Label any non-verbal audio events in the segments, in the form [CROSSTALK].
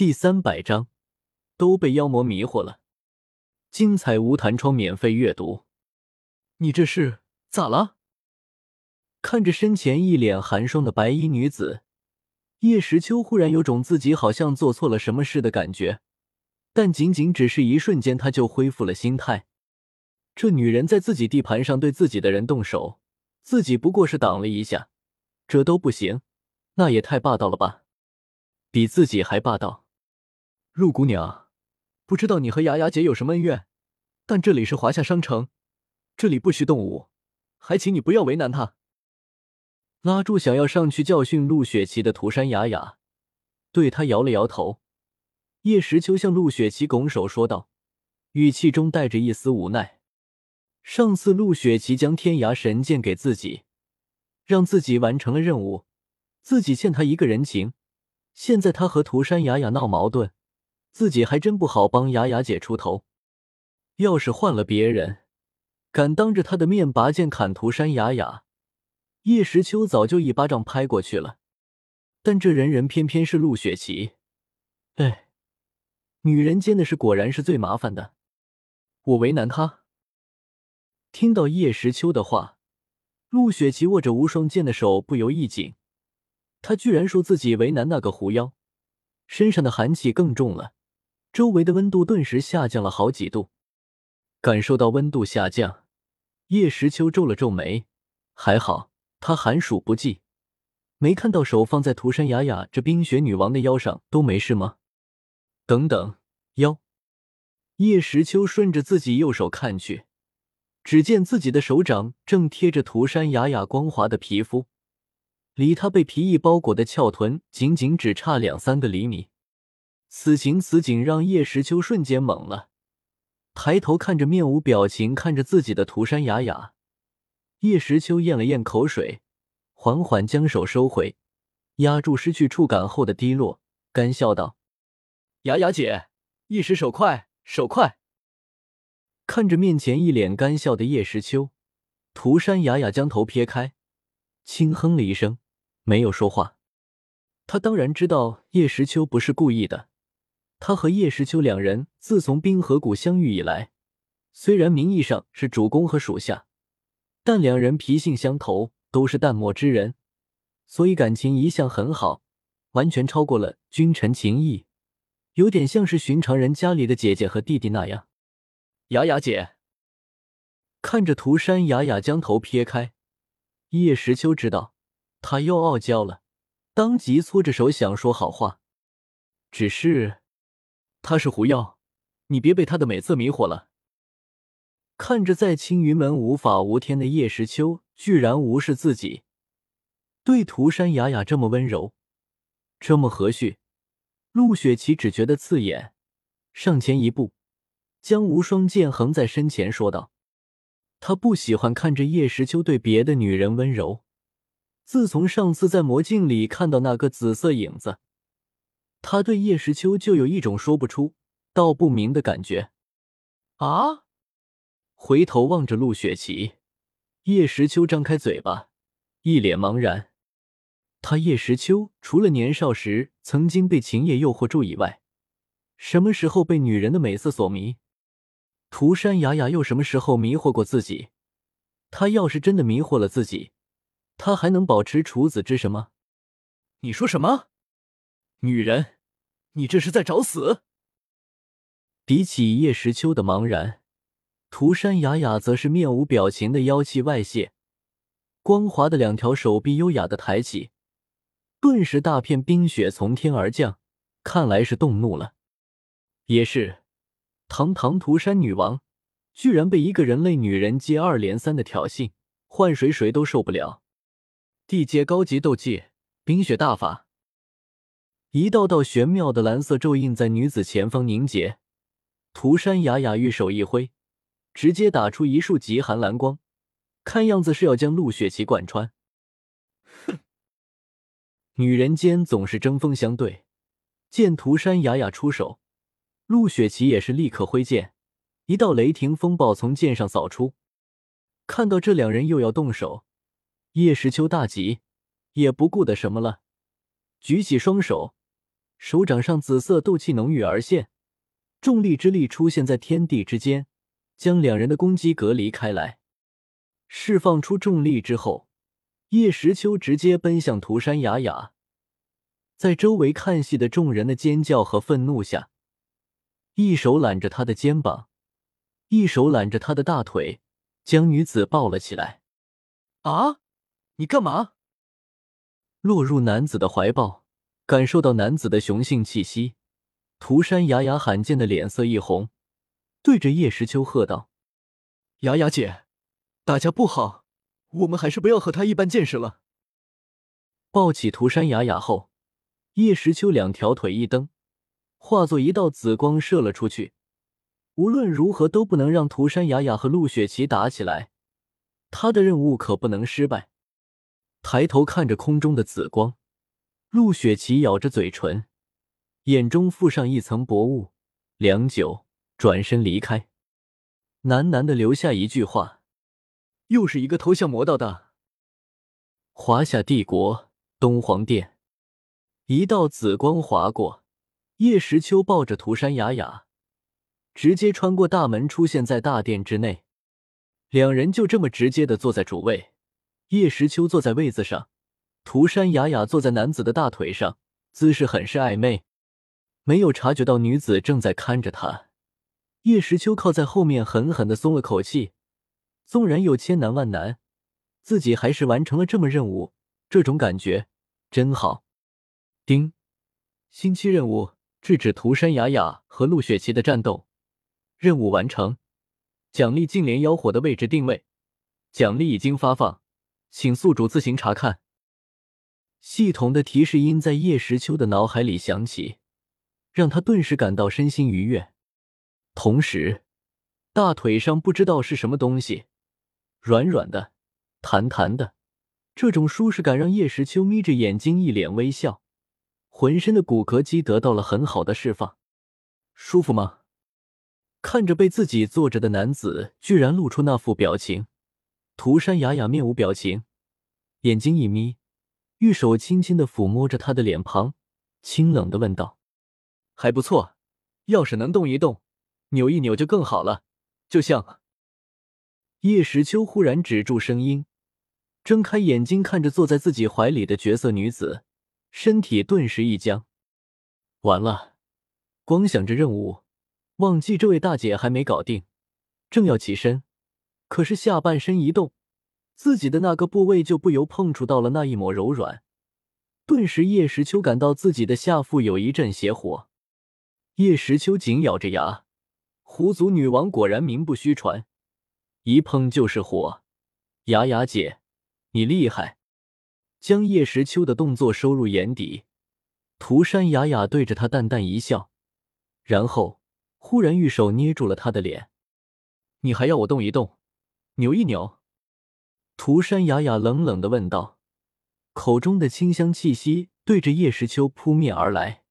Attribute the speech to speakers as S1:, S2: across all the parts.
S1: 第三百章都被妖魔迷惑了。精彩无弹窗免费阅读。你这是咋了？看着身前一脸寒霜的白衣女子，叶时秋忽然有种自己好像做错了什么事的感觉。但仅仅只是一瞬间，他就恢复了心态。这女人在自己地盘上对自己的人动手，自己不过是挡了一下，这都不行，那也太霸道了吧？比自己还霸道。陆姑娘，不知道你和雅雅姐有什么恩怨，但这里是华夏商城，这里不许动武，还请你不要为难她。拉住想要上去教训陆雪琪的涂山雅雅，对她摇了摇头。叶时秋向陆雪琪拱手说道，语气中带着一丝无奈。上次陆雪琪将天涯神剑给自己，让自己完成了任务，自己欠他一个人情。现在他和涂山雅雅闹矛盾，自己还真不好帮雅雅姐出头。要是换了别人，敢当着他的面拔剑砍涂山雅雅，叶时秋早就一巴掌拍过去了。但这人人偏偏是陆雪琪，哎。女人间的事果然是最麻烦的，我为难她。听到叶时秋的话，陆雪琪握着无双剑的手不由一紧。他居然说自己为难那个狐妖，身上的寒气更重了，周围的温度顿时下降了好几度。感受到温度下降，叶时秋皱了皱眉，还好他寒暑不忌，没看到手放在涂山雅雅这冰雪女王的腰上都没事吗？等等，腰。叶时秋顺着自己右手看去，只见自己的手掌正贴着涂山雅雅光滑的皮肤，离她被皮衣包裹的翘臀仅仅只差两三个厘米。此情此景让叶时秋瞬间懵了，抬头看着面无表情看着自己的涂山雅雅，叶时秋咽了咽口水，缓缓将手收回，压住失去触感后的低落，干笑道。雅雅姐，一时手快，手快。看着面前一脸干笑的叶时秋，涂山雅雅将头撇开，轻哼了一声，没有说话。他当然知道叶时秋不是故意的。他和叶时秋两人自从冰河谷相遇以来，虽然名义上是主公和属下，但两人脾性相投，都是淡漠之人，所以感情一向很好，完全超过了君臣情谊。有点像是寻常人家里的姐姐和弟弟那样，雅雅姐看着涂山雅雅将头撇开，叶时秋知道她又傲娇了，当即搓着手想说好话，只是他是狐妖，你别被他的美色迷惑了。看着在青云门无法无天的叶时秋，居然无视自己，对涂山雅雅这么温柔，这么和煦。陆雪琪只觉得刺眼，上前一步，将无双剑横在身前，说道：“他不喜欢看着叶时秋对别的女人温柔。自从上次在魔镜里看到那个紫色影子，他对叶时秋就有一种说不出、道不明的感觉。”啊！回头望着陆雪琪，叶时秋张开嘴巴，一脸茫然。他叶时秋除了年少时曾经被秦叶诱惑住以外，什么时候被女人的美色所迷？涂山雅雅又什么时候迷惑过自己？他要是真的迷惑了自己，他还能保持处子之身吗？你说什么？女人，你这是在找死！比起叶时秋的茫然，涂山雅雅则是面无表情的妖气外泄，光滑的两条手臂优雅的抬起。顿时，大片冰雪从天而降，看来是动怒了。也是，堂堂涂山女王，居然被一个人类女人接二连三的挑衅，换谁谁都受不了。地阶高级斗技，冰雪大法。一道道玄妙的蓝色咒印在女子前方凝结，涂山雅雅玉手一挥，直接打出一束极寒蓝光，看样子是要将陆雪琪贯穿。哼 [LAUGHS] 女人间总是针锋相对，见涂山雅雅出手，陆雪琪也是立刻挥剑，一道雷霆风暴从剑上扫出。看到这两人又要动手，叶时秋大急，也不顾的什么了，举起双手，手掌上紫色斗气浓郁而现，重力之力出现在天地之间，将两人的攻击隔离开来。释放出重力之后，叶时秋直接奔向涂山雅雅，在周围看戏的众人的尖叫和愤怒下，一手揽着她的肩膀，一手揽着她的大腿，将女子抱了起来。啊，你干嘛？落入男子的怀抱，感受到男子的雄性气息，涂山雅雅罕见的脸色一红，对着叶时秋喝道：“
S2: 雅雅姐。”大家不好，我们还是不要和他一般见识了。
S1: 抱起涂山雅雅后，叶时秋两条腿一蹬，化作一道紫光射了出去。无论如何都不能让涂山雅雅和陆雪琪打起来，他的任务可不能失败。抬头看着空中的紫光，陆雪琪咬着嘴唇，眼中附上一层薄雾，良久，转身离开，喃喃的留下一句话。
S2: 又是一个偷像魔道的。
S1: 华夏帝国东皇殿，一道紫光划过，叶时秋抱着涂山雅雅，直接穿过大门，出现在大殿之内。两人就这么直接的坐在主位，叶时秋坐在位子上，涂山雅雅坐在男子的大腿上，姿势很是暧昧。没有察觉到女子正在看着他，叶时秋靠在后面，狠狠的松了口气。纵然有千难万难，自己还是完成了这么任务，这种感觉真好。丁，星期任务：制止涂山雅雅和陆雪琪的战斗，任务完成。奖励：净莲妖火的位置定位。奖励已经发放，请宿主自行查看。系统的提示音在叶时秋的脑海里响起，让他顿时感到身心愉悦。同时，大腿上不知道是什么东西。软软的，弹弹的，这种舒适感让叶时秋眯着眼睛，一脸微笑，浑身的骨骼肌得到了很好的释放。舒服吗？看着被自己坐着的男子，居然露出那副表情，涂山雅雅面无表情，眼睛一眯，玉手轻轻的抚摸着他的脸庞，清冷的问道：“
S2: 还不错，要是能动一动，扭一扭就更好了，就像……”
S1: 叶时秋忽然止住声音，睁开眼睛看着坐在自己怀里的绝色女子，身体顿时一僵。完了，光想着任务，忘记这位大姐还没搞定，正要起身，可是下半身一动，自己的那个部位就不由碰触到了那一抹柔软，顿时叶时秋感到自己的下腹有一阵邪火。叶时秋紧咬着牙，狐族女王果然名不虚传。一碰就是火，雅雅姐，你厉害！将叶时秋的动作收入眼底，涂山雅雅对着他淡淡一笑，然后忽然玉手捏住了他的脸。
S2: 你还要我动一动，扭一扭？
S1: 涂山雅雅冷冷的问道，口中的清香气息对着叶时秋扑面而来。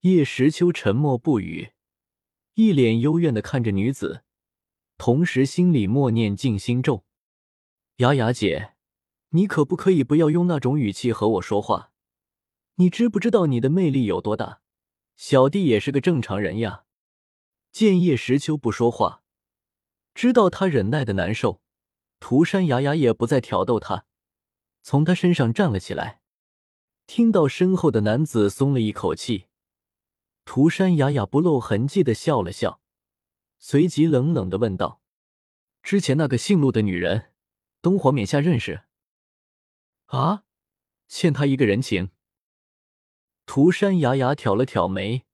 S1: 叶时秋沉默不语，一脸幽怨的看着女子。同时，心里默念静心咒：“雅雅姐，你可不可以不要用那种语气和我说话？你知不知道你的魅力有多大？小弟也是个正常人呀。”见叶时秋不说话，知道他忍耐的难受，涂山雅雅也不再挑逗他，从他身上站了起来。听到身后的男子松了一口气，涂山雅雅不露痕迹的笑了笑。随即冷冷的问道：“之前那个姓陆的女人，东皇冕下认识？啊，欠他一个人情。”涂山雅雅挑了挑眉：“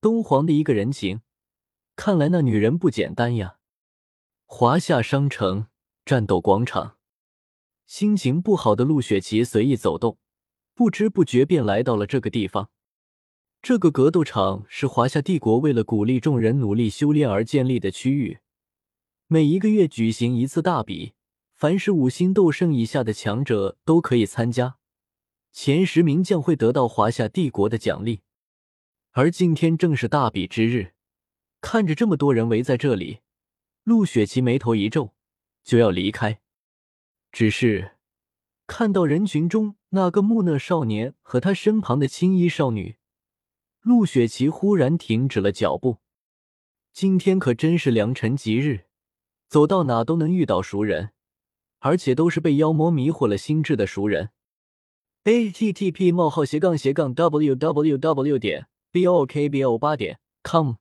S1: 东皇的一个人情，看来那女人不简单呀。”华夏商城战斗广场，心情不好的陆雪琪随意走动，不知不觉便来到了这个地方。这个格斗场是华夏帝国为了鼓励众人努力修炼而建立的区域，每一个月举行一次大比，凡是五星斗圣以下的强者都可以参加，前十名将会得到华夏帝国的奖励。而今天正是大比之日，看着这么多人围在这里，陆雪琪眉头一皱，就要离开，只是看到人群中那个木讷少年和他身旁的青衣少女。陆雪琪忽然停止了脚步。今天可真是良辰吉日，走到哪都能遇到熟人，而且都是被妖魔迷惑了心智的熟人。a t t p: 冒号斜杠斜杠 w w w. 点 b o k b o 八点 com